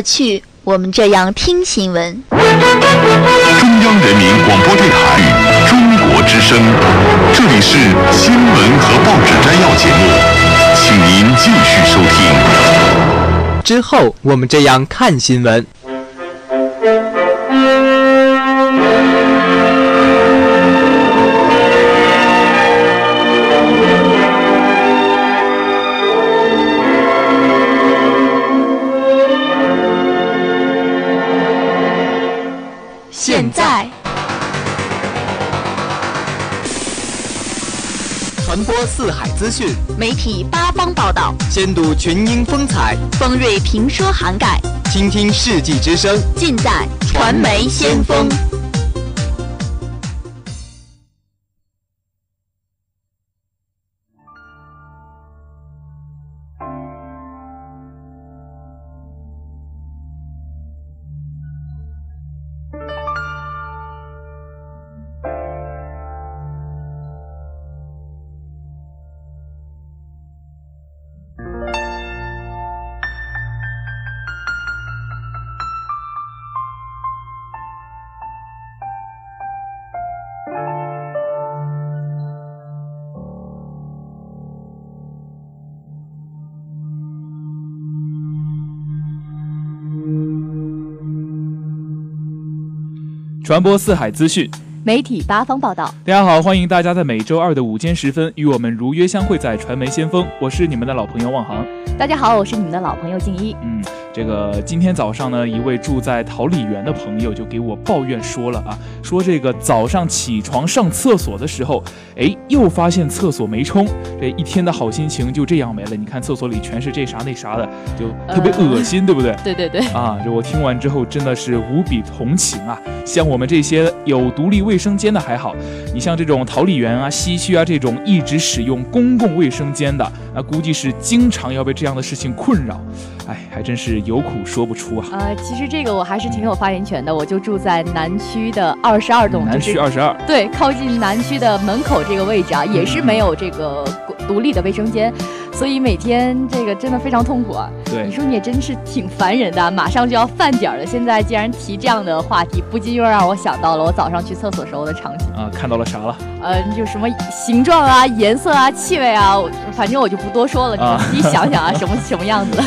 过去我们这样听新闻。中央人民广播电台中国之声，这里是新闻和报纸摘要节目，请您继续收听。之后我们这样看新闻。现在，传播四海资讯，媒体八方报道，先睹群英风采，方锐评说涵盖，倾听世纪之声，尽在传媒先锋。传播四海资讯，媒体八方报道。大家好，欢迎大家在每周二的午间时分与我们如约相会在传媒先锋。我是你们的老朋友望航。大家好，我是你们的老朋友静一。嗯，这个今天早上呢，一位住在桃李园的朋友就给我抱怨说了啊，说这个早上起床上厕所的时候，哎，又发现厕所没冲，这一天的好心情就这样没了。你看厕所里全是这啥那啥的，就特别恶心，对不对？对对对。啊，这我听完之后真的是无比同情啊。像我们这些有独立卫生间的还好，你像这种桃李园啊、西区啊这种一直使用公共卫生间的，那估计是经常要被这样的事情困扰。哎，还真是有苦说不出啊。呃，其实这个我还是挺有发言权的，我就住在南区的二十二栋，南区二十二，对，靠近南区的门口这个位置啊，也是没有这个独立的卫生间，所以每天这个真的非常痛苦啊。对，你说你也真是挺烦人的，马上就要饭点了，现在既然提这样的话题，不禁又让我想到了我早上去厕所时候的场景啊，看到了啥了？呃，就什么形状啊、颜色啊、气味啊，反正我就不多说了，你们自己想想啊，什么什么样子。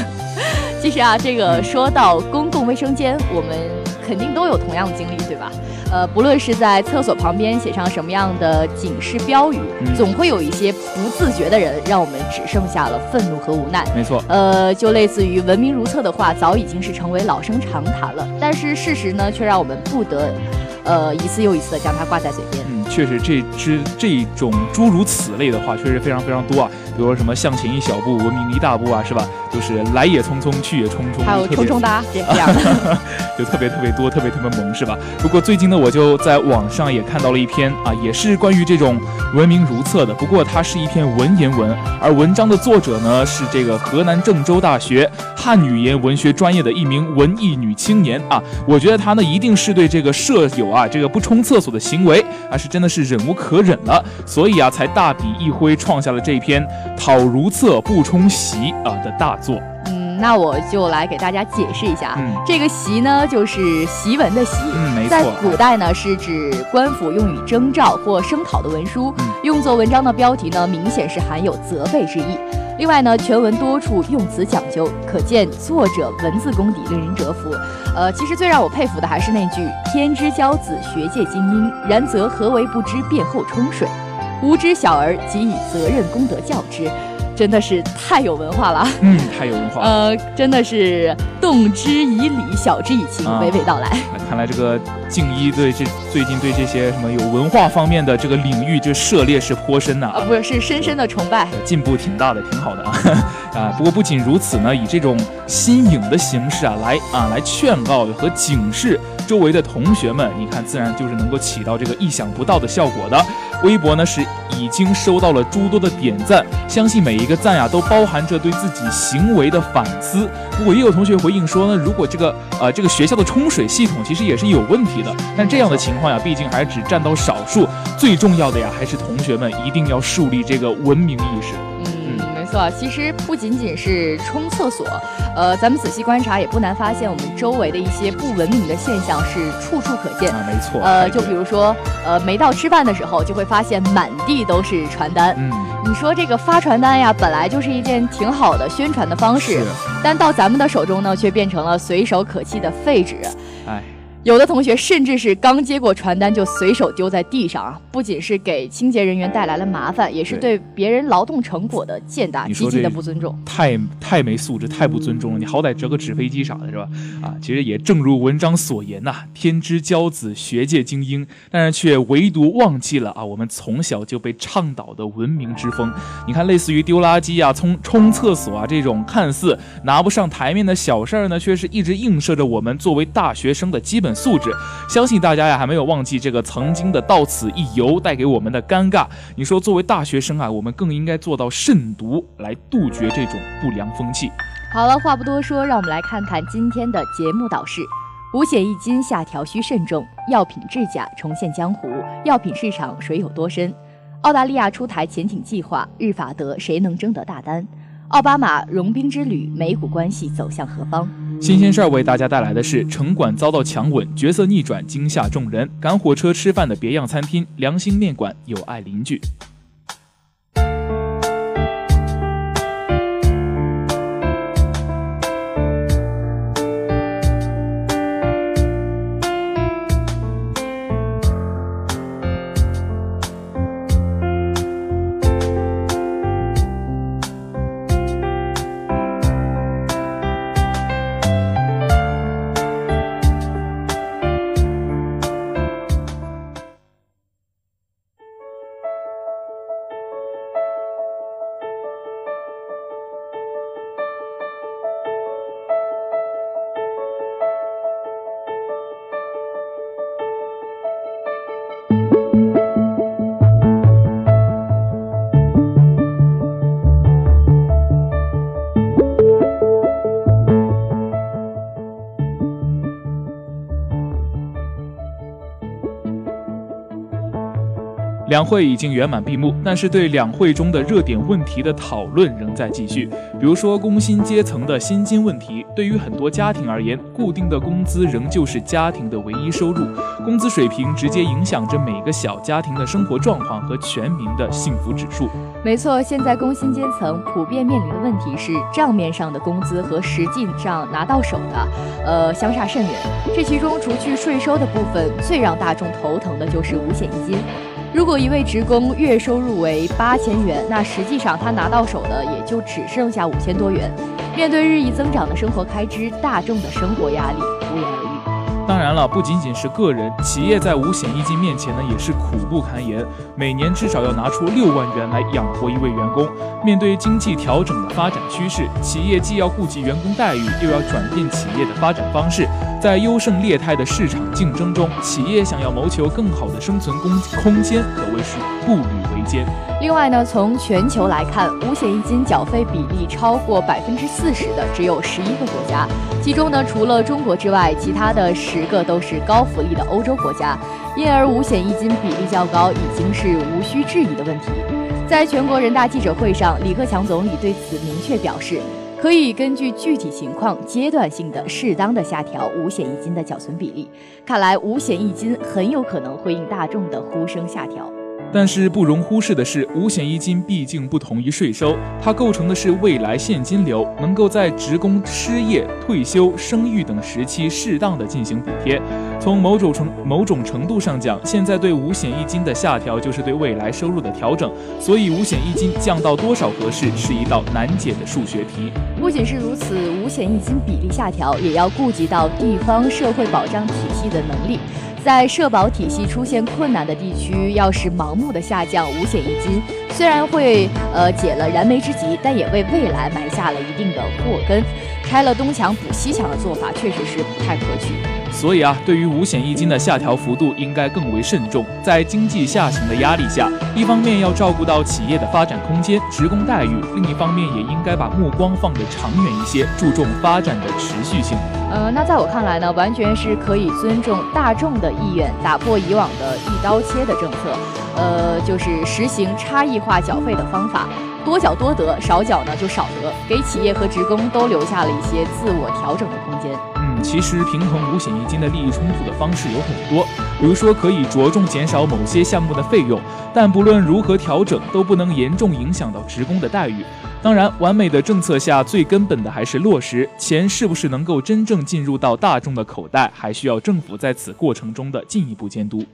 其实啊，这个说到公共卫生间，我们肯定都有同样的经历，对吧？呃，不论是在厕所旁边写上什么样的警示标语，总会有一些不自觉的人，让我们只剩下了愤怒和无奈。没错，呃，就类似于“文明如厕”的话，早已经是成为老生常谈了。但是事实呢，却让我们不得呃，一次又一次的将它挂在嘴边。嗯，确实，这只这种诸如此类的话，确实非常非常多啊。比如说什么向前一小步，文明一大步啊，是吧？就是来也匆匆，去也匆匆，还有冲冲哒这样的，就特别特别多，特别特别萌，是吧？不过最近呢，我就在网上也看到了一篇啊，也是关于这种文明如厕的。不过它是一篇文言文，而文章的作者呢是这个河南郑州大学汉语言文学专业的一名文艺女青年啊。我觉得她呢一定是对这个舍友啊这个不冲厕所的行为啊是真的是忍无可忍了，所以啊才大笔一挥创下了这篇讨如厕不冲席啊的大。作，嗯，那我就来给大家解释一下，嗯，这个席呢，就是檄文的檄，嗯，没错，在古代呢，是指官府用以征召或声讨的文书，用作文章的标题呢，明显是含有责备之意。另外呢，全文多处用词讲究，可见作者文字功底令人折服。呃，其实最让我佩服的还是那句“天之骄子，学界精英，然则何为不知便后冲水？无知小儿，即以责任功德教之。”真的是太有文化了，嗯，太有文化了。呃，真的是动之以理，晓之以情，娓娓道来。看来这个静一对这最近对这些什么有文化方面的这个领域，这涉猎是颇深呐。啊，不是，是深深的崇拜，进步挺大的，挺好的啊。啊，不过不仅如此呢，以这种新颖的形式啊，来啊来劝告和警示周围的同学们，你看，自然就是能够起到这个意想不到的效果的。微博呢是已经收到了诸多的点赞，相信每一个赞呀都包含着对自己行为的反思。不过也有同学回应说呢，如果这个呃这个学校的冲水系统其实也是有问题的，但这样的情况呀，毕竟还只占到少数。最重要的呀，还是同学们一定要树立这个文明意识。其实不仅仅是冲厕所，呃，咱们仔细观察也不难发现，我们周围的一些不文明的现象是处处可见。啊，没错。呃，就比如说，呃，没到吃饭的时候，就会发现满地都是传单。嗯，你说这个发传单呀，本来就是一件挺好的宣传的方式，但到咱们的手中呢，却变成了随手可弃的废纸。哎。有的同学甚至是刚接过传单就随手丢在地上啊，不仅是给清洁人员带来了麻烦，也是对别人劳动成果的践踏，极其的不尊重。太太没素质，太不尊重了！你好歹折个纸飞机啥的，是吧？啊，其实也正如文章所言呐，天之骄子，学界精英，但是却唯独忘记了啊，我们从小就被倡导的文明之风。你看，类似于丢垃圾啊、冲冲厕所啊这种看似拿不上台面的小事儿呢，却是一直映射着我们作为大学生的基本。素质，相信大家呀还没有忘记这个曾经的到此一游带给我们的尴尬。你说，作为大学生啊，我们更应该做到慎独，来杜绝这种不良风气。好了，话不多说，让我们来看看今天的节目导视：五险一金下调需慎重，药品制假重现江湖，药品市场水有多深？澳大利亚出台潜艇计划，日法德谁能争得大单？奥巴马融冰之旅，美股关系走向何方？新鲜事儿为大家带来的是城管遭到强吻，角色逆转惊吓众人；赶火车吃饭的别样餐厅，良心面馆有爱邻居。两会已经圆满闭幕，但是对两会中的热点问题的讨论仍在继续。比如说工薪阶层的薪金问题，对于很多家庭而言，固定的工资仍旧是家庭的唯一收入，工资水平直接影响着每个小家庭的生活状况和全民的幸福指数。没错，现在工薪阶层普遍面临的问题是账面上的工资和实际上拿到手的，呃，相差甚远。这其中除去税收的部分，最让大众头疼的就是五险一金。如果一位职工月收入为八千元，那实际上他拿到手的也就只剩下五千多元。面对日益增长的生活开支，大众的生活压力无言。当然了，不仅仅是个人，企业在五险一金面前呢也是苦不堪言，每年至少要拿出六万元来养活一位员工。面对经济调整的发展趋势，企业既要顾及员工待遇，又要转变企业的发展方式。在优胜劣汰的市场竞争中，企业想要谋求更好的生存空空间，可谓是步履维艰。另外呢，从全球来看，五险一金缴费比例超过百分之四十的只有十一个国家，其中呢，除了中国之外，其他的十十个都是高福利的欧洲国家，因而五险一金比例较高已经是无需质疑的问题。在全国人大记者会上，李克强总理对此明确表示。可以根据具体情况阶段性的适当的下调五险一金的缴存比例。看来五险一金很有可能会应大众的呼声下调。但是不容忽视的是，五险一金毕竟不同于税收，它构成的是未来现金流，能够在职工失业、退休、生育等时期适当的进行补贴。从某种程某种程度上讲，现在对五险一金的下调就是对未来收入的调整，所以五险一金降到多少合适，是一道难解的数学题。不仅是如此，五险一金比例下调，也要顾及到地方社会保障体系的能力。在社保体系出现困难的地区，要是盲目的下降五险一金，虽然会呃解了燃眉之急，但也为未来埋下了一定的祸根。拆了东墙补西墙的做法，确实是不太可取。所以啊，对于五险一金的下调幅度，应该更为慎重。在经济下行的压力下，一方面要照顾到企业的发展空间、职工待遇，另一方面也应该把目光放得长远一些，注重发展的持续性。呃，那在我看来呢，完全是可以尊重大众的意愿，打破以往的一刀切的政策，呃，就是实行差异化缴费的方法。多缴多得，少缴呢就少得，给企业和职工都留下了一些自我调整的空间。其实平衡五险一金的利益冲突的方式有很多，比如说可以着重减少某些项目的费用，但不论如何调整，都不能严重影响到职工的待遇。当然，完美的政策下，最根本的还是落实，钱是不是能够真正进入到大众的口袋，还需要政府在此过程中的进一步监督。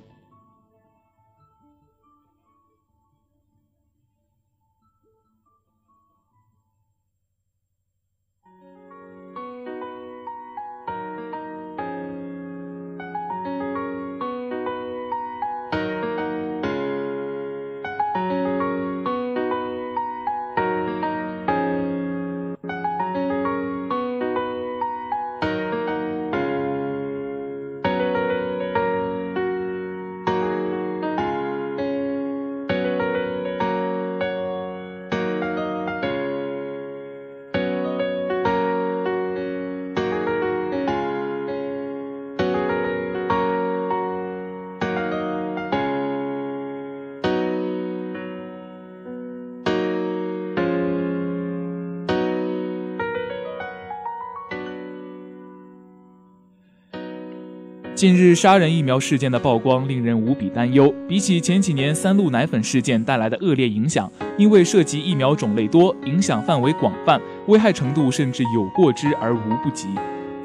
近日杀人疫苗事件的曝光令人无比担忧。比起前几年三鹿奶粉事件带来的恶劣影响，因为涉及疫苗种类多、影响范围广泛，危害程度甚至有过之而无不及。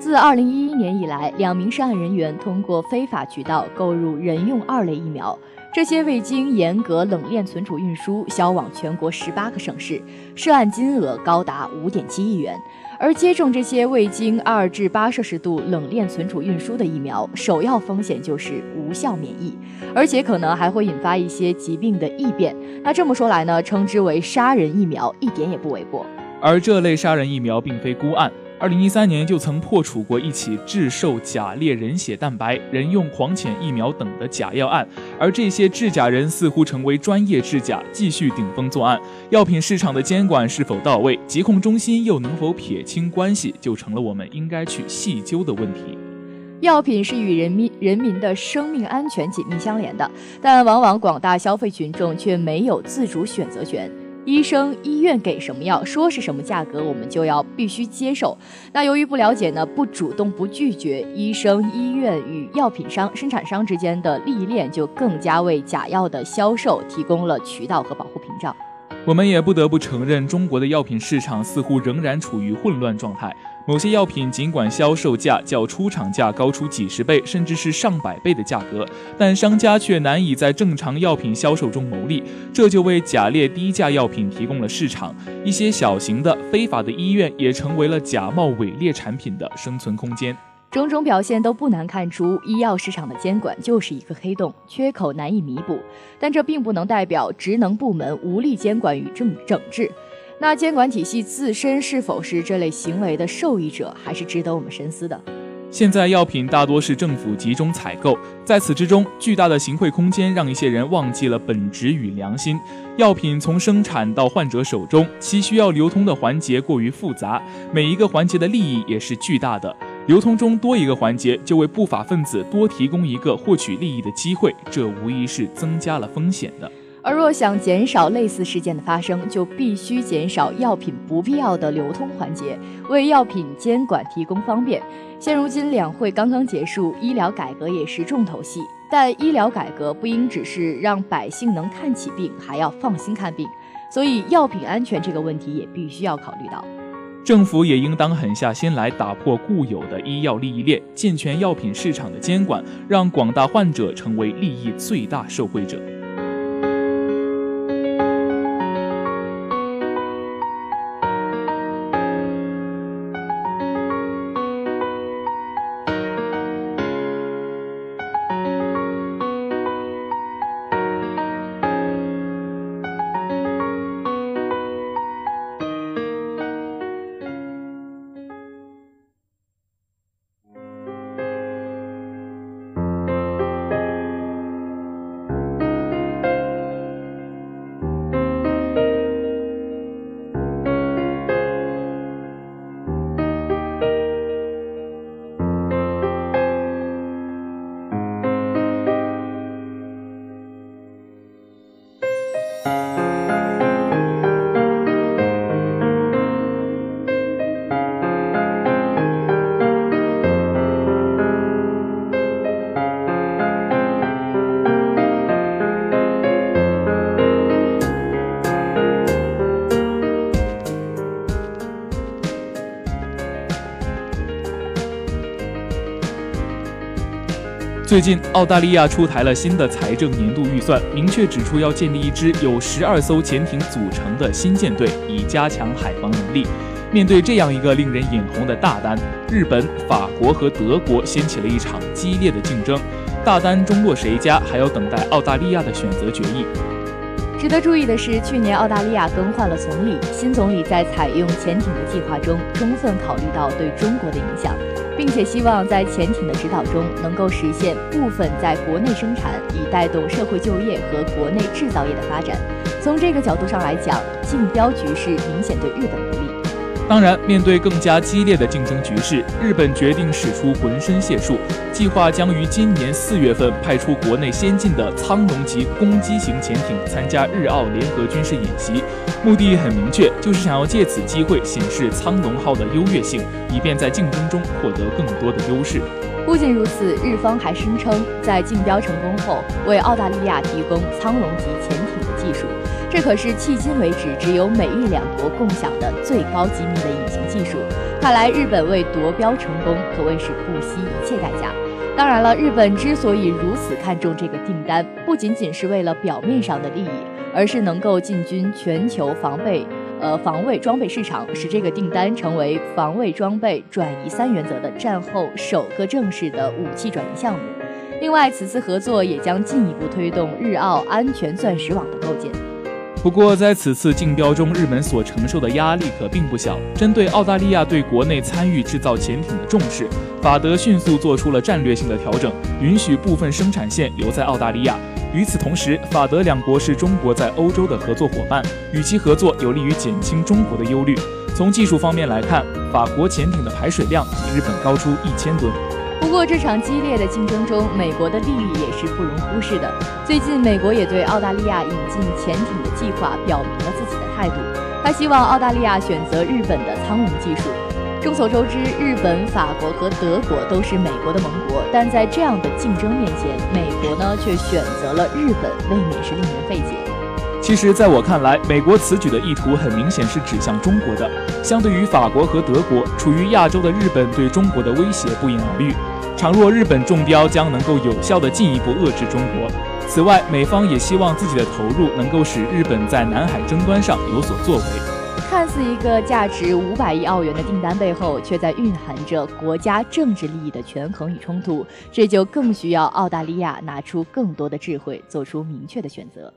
自二零一一年以来，两名涉案人员通过非法渠道购入人用二类疫苗，这些未经严格冷链存储运输，销往全国十八个省市，涉案金额高达五点七亿元。而接种这些未经二至八摄氏度冷链存储运输的疫苗，首要风险就是无效免疫，而且可能还会引发一些疾病的异变。那这么说来呢，称之为杀人疫苗一点也不为过。而这类杀人疫苗并非孤案。二零一三年就曾破处过一起制售假劣人血蛋白、人用狂犬疫苗等的假药案，而这些制假人似乎成为专业制假，继续顶风作案。药品市场的监管是否到位，疾控中心又能否撇清关系，就成了我们应该去细究的问题。药品是与人民人民的生命安全紧密相连的，但往往广大消费群众却没有自主选择权。医生、医院给什么药，说是什么价格，我们就要必须接受。那由于不了解呢，不主动、不拒绝，医生、医院与药品商、生产商之间的利益链就更加为假药的销售提供了渠道和保护屏障。我们也不得不承认，中国的药品市场似乎仍然处于混乱状态。某些药品尽管销售价较出厂价高出几十倍，甚至是上百倍的价格，但商家却难以在正常药品销售中牟利，这就为假劣低价药品提供了市场。一些小型的非法的医院也成为了假冒伪劣产品的生存空间。种种表现都不难看出，医药市场的监管就是一个黑洞，缺口难以弥补。但这并不能代表职能部门无力监管与整整治。那监管体系自身是否是这类行为的受益者，还是值得我们深思的。现在药品大多是政府集中采购，在此之中，巨大的行贿空间让一些人忘记了本质与良心。药品从生产到患者手中，其需要流通的环节过于复杂，每一个环节的利益也是巨大的。流通中多一个环节，就为不法分子多提供一个获取利益的机会，这无疑是增加了风险的。而若想减少类似事件的发生，就必须减少药品不必要的流通环节，为药品监管提供方便。现如今两会刚刚结束，医疗改革也是重头戏。但医疗改革不应只是让百姓能看起病，还要放心看病。所以药品安全这个问题也必须要考虑到。政府也应当狠下心来，打破固有的医药利益链，健全药品市场的监管，让广大患者成为利益最大受惠者。最近，澳大利亚出台了新的财政年度预算，明确指出要建立一支由十二艘潜艇组成的新舰队，以加强海防能力。面对这样一个令人眼红的大单，日本、法国和德国掀起了一场激烈的竞争。大单中落谁家，还要等待澳大利亚的选择决议。值得注意的是，去年澳大利亚更换了总理，新总理在采用潜艇的计划中，充分考虑到对中国的影响。并且希望在潜艇的指导中，能够实现部分在国内生产，以带动社会就业和国内制造业的发展。从这个角度上来讲，竞标局势明显对日本。当然，面对更加激烈的竞争局势，日本决定使出浑身解数，计划将于今年四月份派出国内先进的苍龙级攻击型潜艇参加日澳联合军事演习。目的很明确，就是想要借此机会显示苍龙号的优越性，以便在竞争中获得更多的优势。不仅如此，日方还声称，在竞标成功后，为澳大利亚提供苍龙级潜艇的技术。这可是迄今为止只有美日两国共享的最高机密的隐形技术。看来日本为夺标成功可谓是不惜一切代价。当然了，日本之所以如此看重这个订单，不仅仅是为了表面上的利益，而是能够进军全球防备呃防卫装备市场，使这个订单成为防卫装备转移三原则的战后首个正式的武器转移项目。另外，此次合作也将进一步推动日澳安全钻石网的构建。不过，在此次竞标中，日本所承受的压力可并不小。针对澳大利亚对国内参与制造潜艇的重视，法德迅速做出了战略性的调整，允许部分生产线留在澳大利亚。与此同时，法德两国是中国在欧洲的合作伙伴，与其合作有利于减轻中国的忧虑。从技术方面来看，法国潜艇的排水量比日本高出一千吨。不过，这场激烈的竞争中，美国的利益也是不容忽视的。最近，美国也对澳大利亚引进潜艇的计划表明了自己的态度。他希望澳大利亚选择日本的苍龙技术。众所周知，日本、法国和德国都是美国的盟国，但在这样的竞争面前，美国呢却选择了日本，未免是令人费解。其实，在我看来，美国此举的意图很明显是指向中国的。相对于法国和德国，处于亚洲的日本对中国的威胁不言而喻。倘若日本中标，将能够有效地进一步遏制中国。此外，美方也希望自己的投入能够使日本在南海争端上有所作为。看似一个价值五百亿澳元的订单背后，却在蕴含着国家政治利益的权衡与冲突，这就更需要澳大利亚拿出更多的智慧，做出明确的选择。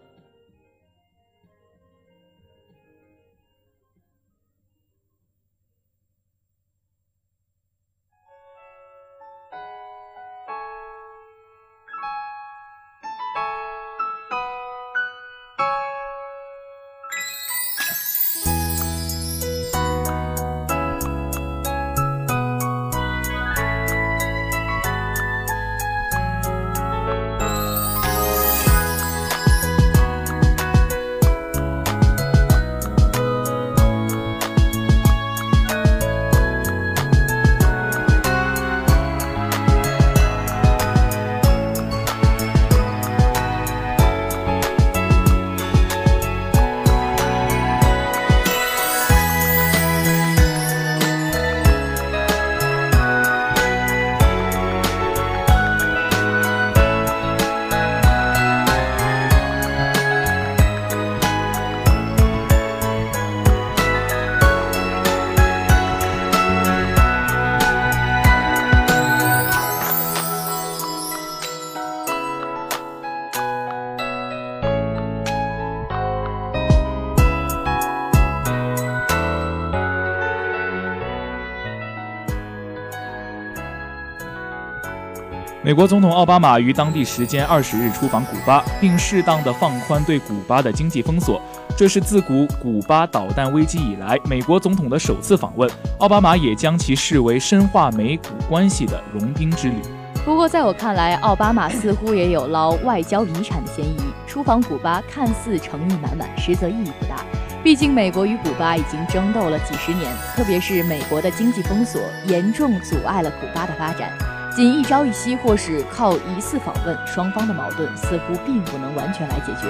美国总统奥巴马于当地时间二十日出访古巴，并适当的放宽对古巴的经济封锁。这是自古古巴导弹危机以来美国总统的首次访问。奥巴马也将其视为深化美古关系的融冰之旅。不过，在我看来，奥巴马似乎也有捞外交遗产的嫌疑。出访古巴看似诚意满满，实则意义不大。毕竟，美国与古巴已经争斗了几十年，特别是美国的经济封锁严重阻碍了古巴的发展。仅一朝一夕，或是靠一次访问，双方的矛盾似乎并不能完全来解决。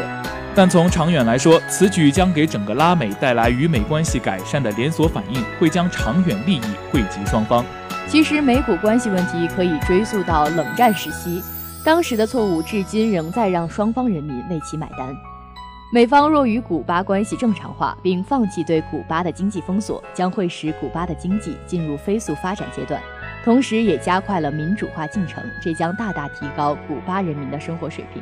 但从长远来说，此举将给整个拉美带来与美关系改善的连锁反应，会将长远利益惠及双方。其实，美古关系问题可以追溯到冷战时期，当时的错误至今仍在让双方人民为其买单。美方若与古巴关系正常化，并放弃对古巴的经济封锁，将会使古巴的经济进入飞速发展阶段。同时，也加快了民主化进程，这将大大提高古巴人民的生活水平。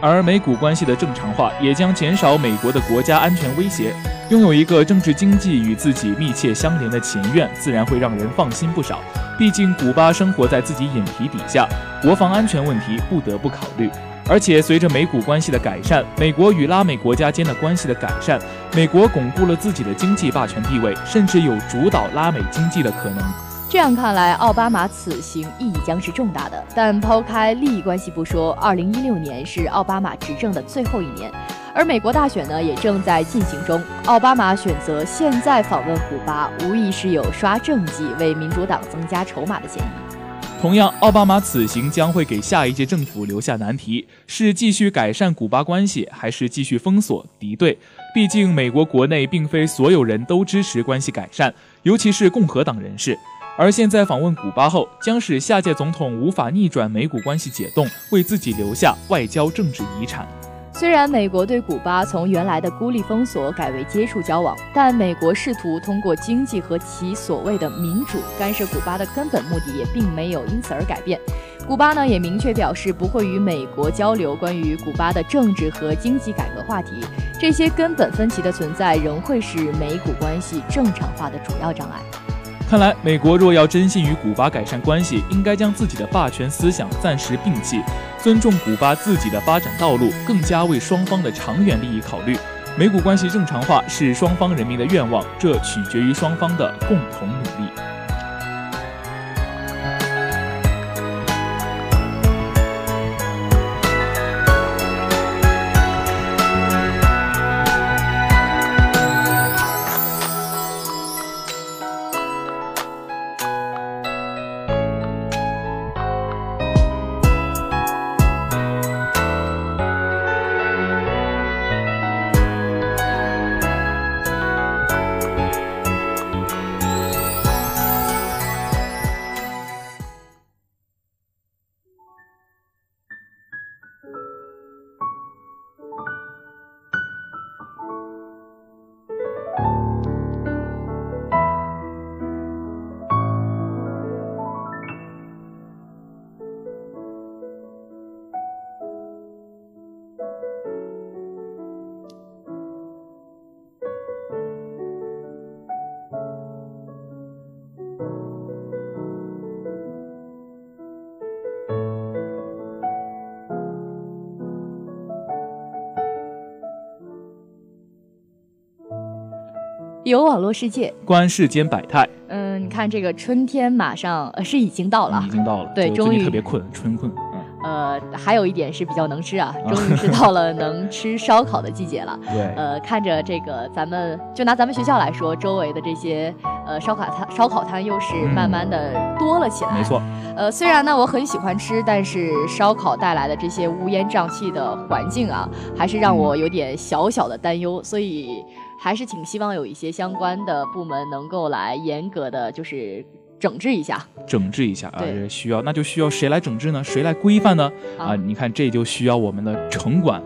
而美古关系的正常化，也将减少美国的国家安全威胁。拥有一个政治经济与自己密切相连的前院，自然会让人放心不少。毕竟，古巴生活在自己眼皮底下，国防安全问题不得不考虑。而且，随着美古关系的改善，美国与拉美国家间的关系的改善，美国巩固了自己的经济霸权地位，甚至有主导拉美经济的可能。这样看来，奥巴马此行意义将是重大的。但抛开利益关系不说，二零一六年是奥巴马执政的最后一年，而美国大选呢也正在进行中。奥巴马选择现在访问古巴，无疑是有刷政绩、为民主党增加筹码的嫌疑。同样，奥巴马此行将会给下一届政府留下难题：是继续改善古巴关系，还是继续封锁敌对？毕竟，美国国内并非所有人都支持关系改善，尤其是共和党人士。而现在访问古巴后，将使下届总统无法逆转美古关系解冻，为自己留下外交政治遗产。虽然美国对古巴从原来的孤立封锁改为接触交往，但美国试图通过经济和其所谓的民主干涉古巴的根本目的也并没有因此而改变。古巴呢也明确表示不会与美国交流关于古巴的政治和经济改革话题。这些根本分歧的存在仍会是美古关系正常化的主要障碍。看来，美国若要真心与古巴改善关系，应该将自己的霸权思想暂时摒弃，尊重古巴自己的发展道路，更加为双方的长远利益考虑。美古关系正常化是双方人民的愿望，这取决于双方的共同努力。有网络世界，观世间百态。嗯，你看这个春天马上呃是已经到了，已经到了。对，终于最近特别困，春困。嗯，呃，还有一点是比较能吃啊，终于是到了能吃烧烤的季节了。对，呃，看着这个咱们就拿咱们学校来说，周围的这些呃烧烤摊烧烤摊又是慢慢的多了起来。没错。呃，虽然呢我很喜欢吃，但是烧烤带来的这些乌烟瘴气的环境啊，还是让我有点小小的担忧，所以还是挺希望有一些相关的部门能够来严格的就是整治一下。整治一下啊，需要，那就需要谁来整治呢？谁来规范呢？啊啊，你看这就需要我们的城管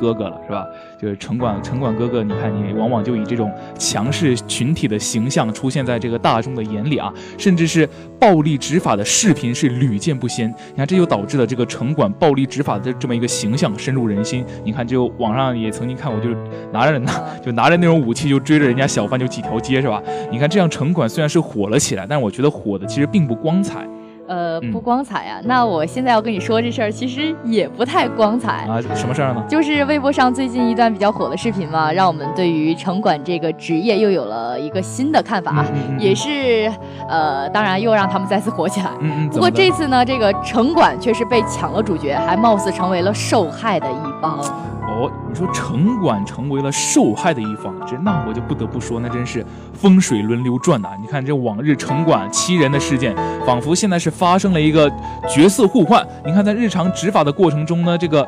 哥哥了，是吧？就是城管城管哥哥，你看你往往就以这种强势群体的形象出现在这个大众的眼里啊，甚至是暴力执法的视频是屡见不鲜。你看，这就导致了这个城管暴力执法的这么一个形象深入人心。你看，就网上也曾经看过，就是拿着拿就拿着那种武器就追着人家小贩就几条街，是吧？你看这样城管虽然是火了起来，但是我觉得火的其实并不光彩呃，嗯不光彩啊。那我现在要跟你说这事儿，其实也不太光彩。啊。什么事儿呢？就是微博上最近一段比较火的视频嘛，让我们对于城管这个职业又有了一个新的看法，嗯嗯嗯也是呃，当然又让他们再次火起来。不过这次呢，这个城管却是被抢了主角，还貌似成为了受害的一方。你说城管成为了受害的一方，这那我就不得不说，那真是风水轮流转呐、你看这往日城管欺人的事件，仿佛现在是发生了一个角色互换。你看在日常执法的过程中呢，这个。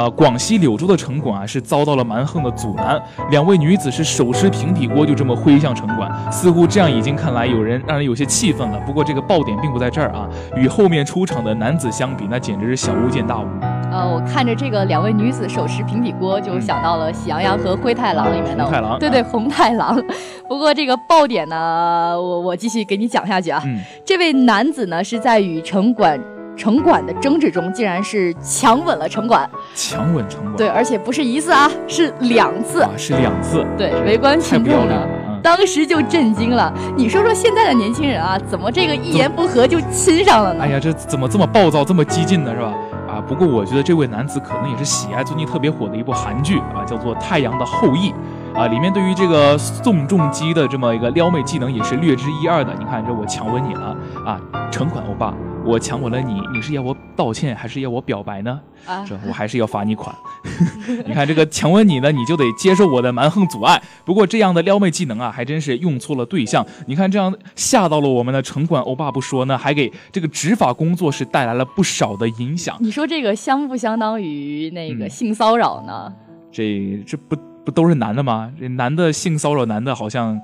呃，广西柳州的城管啊是遭到了蛮横的阻拦，两位女子是手持平底锅就这么挥向城管，似乎这样已经看来有人让人有些气愤了。不过这个爆点并不在这儿啊，与后面出场的男子相比，那简直是小巫见大巫。呃，我看着这个两位女子手持平底锅，就想到了《喜羊羊和灰太狼》里面的红太狼对对，啊红太狼。不过这个爆点呢，我我继续给你讲下去啊。嗯，这位男子呢是在与城管城管的争执中，竟然是强吻了城管，强吻城管，对，而且不是一次啊，是两次。啊，是两次，对，围观太群众呢不要脸了。。嗯当时就震惊了，你说说现在的年轻人啊，怎么这个一言不合就亲上了呢？哎呀，这怎么这么暴躁，这么激进呢，是吧？啊，不过我觉得这位男子可能也是喜爱最近特别火的一部韩剧啊，叫做《太阳的后裔》啊，里面对于这个宋仲基的这么一个撩妹技能也是略知一二的。你看，这我强吻你了啊，城管欧巴，我强吻了你，你是要我道歉还是要我表白呢？啊，这我还是要罚你款。你看这个强吻你呢，你就得接受我的蛮横阻碍。不过这样的撩妹技能啊，还真是用错了对象。你看这样吓到了我们的城管欧巴不说呢，还给这个执法工作是带来了不少的影响。你说这个相不相当于那个嗯性骚扰呢？这这不不都是男的吗？这男的性骚扰男的，好像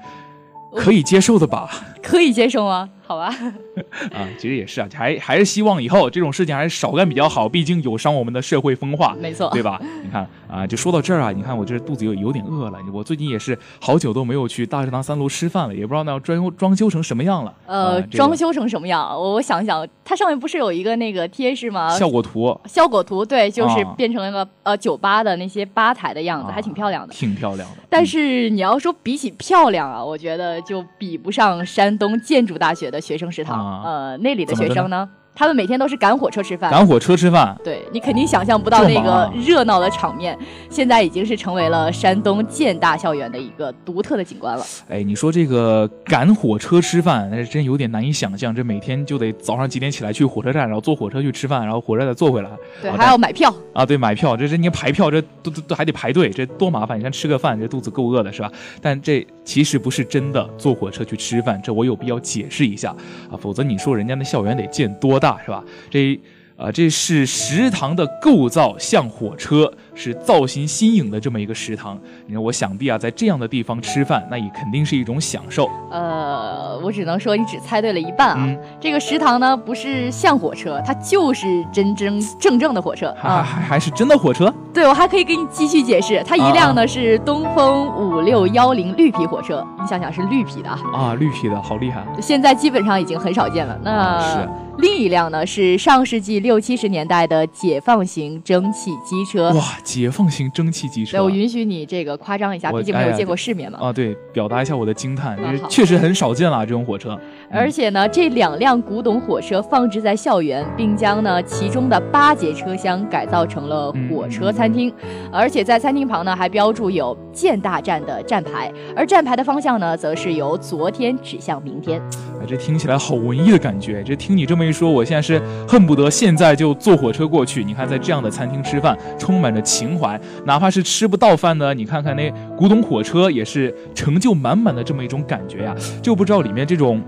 可以接受的吧？可以接受吗？好吧，啊，其实也是啊，还还是希望以后这种事情还是少干比较好，毕竟有伤我们的社会风化。没错，对吧？你看啊，就说到这儿啊，你看我这肚子有有点饿了。我最近也是好久都没有去大食堂三楼吃饭了，也不知道那要装装修成什么样了。呃，啊这个装修成什么样？我我想想，它上面不是有一个那个贴士吗？效果图效果图，对，就是啊变成了个、呃酒吧的那些吧台的样子，啊还挺漂亮的。挺漂亮的，但嗯是你要说比起漂亮啊，我觉得就比不上山东建筑大学的学生食堂。啊。呃，那里的学生呢，他们每天都是赶火车吃饭。赶火车吃饭，对你肯定想象不到那个热闹的场面，现在已经是成为了山东建大校园的一个独特的景观了。哎，你说这个赶火车吃饭，那是真有点难以想象。这每天就得早上几点起来去火车站，然后坐火车去吃饭，然后火车再坐回来。对，啊还要买票。啊，对，买票，这这你排票，这都都都还得排队，这多麻烦！你看吃个饭，这肚子够饿的是吧？但这其实不是真的坐火车去吃饭，这我有必要解释一下啊，否则你说人家那校园得建多大是吧？这。啊，这是食堂的构造像火车，是造型新颖的这么一个食堂。你看，我想必啊，在这样的地方吃饭，那也肯定是一种享受。呃，我只能说你只猜对了一半啊。嗯这个食堂呢，不是像火车，它就是真真正正的火车还还啊。还还是真的火车对，我还可以给你继续解释，它一辆呢是东风五六幺零绿皮火车，你想想是绿皮的啊，啊，绿皮的好厉害！现在基本上已经很少见了。那、啊是另一辆呢是上世纪六七十年代的解放型蒸汽机车。哇，解放型蒸汽机车。对，我允许你这个夸张一下，毕竟没有见过世面嘛。啊，对，表达一下我的惊叹，啊确实很少见了这种火车。而且呢，这两辆古董火车放置在校园，并将呢其中的八节车厢改造成了火车餐厅，而且在餐厅旁呢还标注有建大站的站牌，而站牌的方向呢则是由昨天指向明天。哎，这听起来好文艺的感觉。这听你这么一说，我现在是恨不得现在就坐火车过去。你看，在这样的餐厅吃饭，充满着情怀。哪怕是吃不到饭呢，你看看那古董火车，也是成就满满的这么一种感觉呀。就不知道里面这种。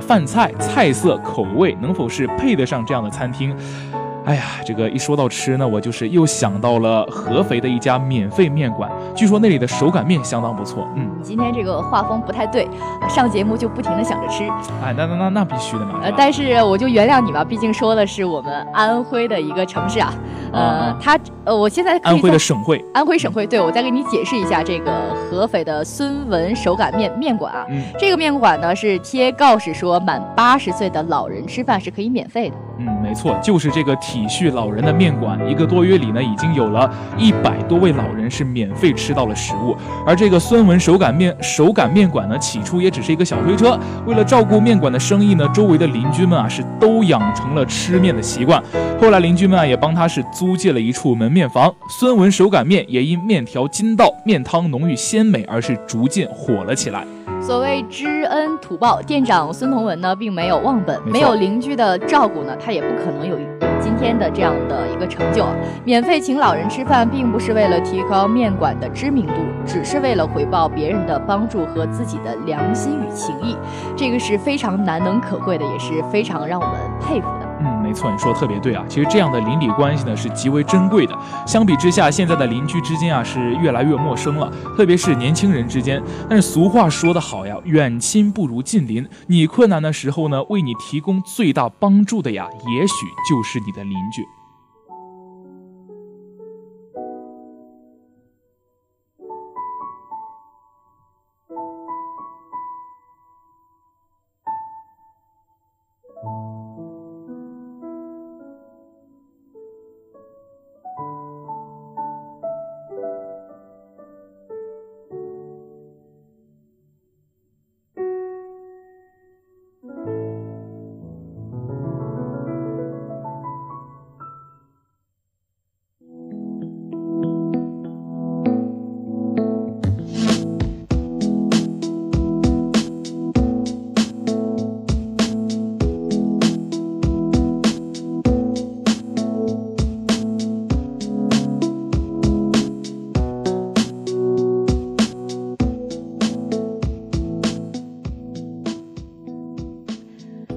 饭菜菜色口味能否是配得上这样的餐厅？哎呀，这个一说到吃呢，我就是又想到了合肥的一家免费面馆，据说那里的手擀面相当不错。嗯，你今天这个画风不太对，上节目就不停的想着吃。哎，那那那那必须的嘛。呃，但是我就原谅你吧，毕竟说的是我们安徽的一个城市啊。呃，他呃，我现在安徽的省会，安徽省会。对，我再给你解释一下这个合肥的孙文手擀面面馆啊。嗯。这个面馆呢是贴告示说，满八十岁的老人吃饭是可以免费的。嗯，没错，就是这个体恤老人的面馆，一个多月里呢，已经有了一百多位老人是免费吃到了食物。而这个孙文手擀面手擀面馆呢，起初也只是一个小推车，为了照顾面馆的生意呢，周围的邻居们啊是都养成了吃面的习惯。后来邻居们啊也帮他是租借了一处门面房，孙文手擀面也因面条筋道、面汤浓郁鲜美而是逐渐火了起来。所谓知恩图报，店长孙同文呢并没有忘本，没有邻居的照顾呢，他也不可能有今天的这样的一个成就。免费请老人吃饭，并不是为了提高面馆的知名度，只是为了回报别人的帮助和自己的良心与情谊，这个是非常难能可贵的，也是非常让我们佩服的。没错，你说的特别对啊。其实这样的邻里关系呢是极为珍贵的。相比之下，现在的邻居之间啊是越来越陌生了，特别是年轻人之间。但是俗话说得好呀，远亲不如近邻。你困难的时候呢，为你提供最大帮助的呀，也许就是你的邻居。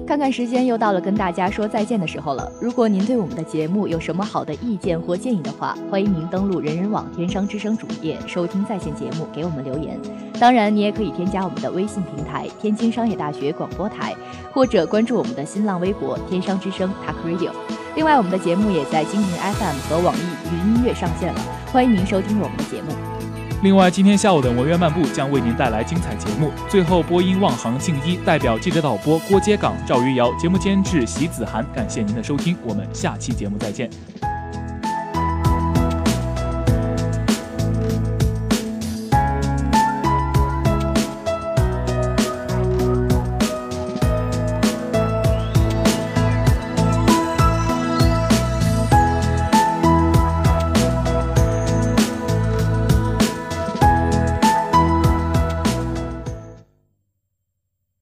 看看时间，又到了跟大家说再见的时候了。如果您对我们的节目有什么好的意见或建议的话，欢迎您登录人人网天商之声主页收听在线节目，给我们留言。当然，你也可以添加我们的微信平台“天津商业大学广播台”，或者关注我们的新浪微博“天商之声 Talk Radio”。另外，我们的节目也在蜻蜓 FM 和网易云音乐上线了，欢迎您收听我们的节目。另外，今天下午的文渊漫步将为您带来精彩节目。最后，播音望行静一代表记者导播郭接岗、赵于瑶，节目监制席子涵，感谢您的收听，我们下期节目再见。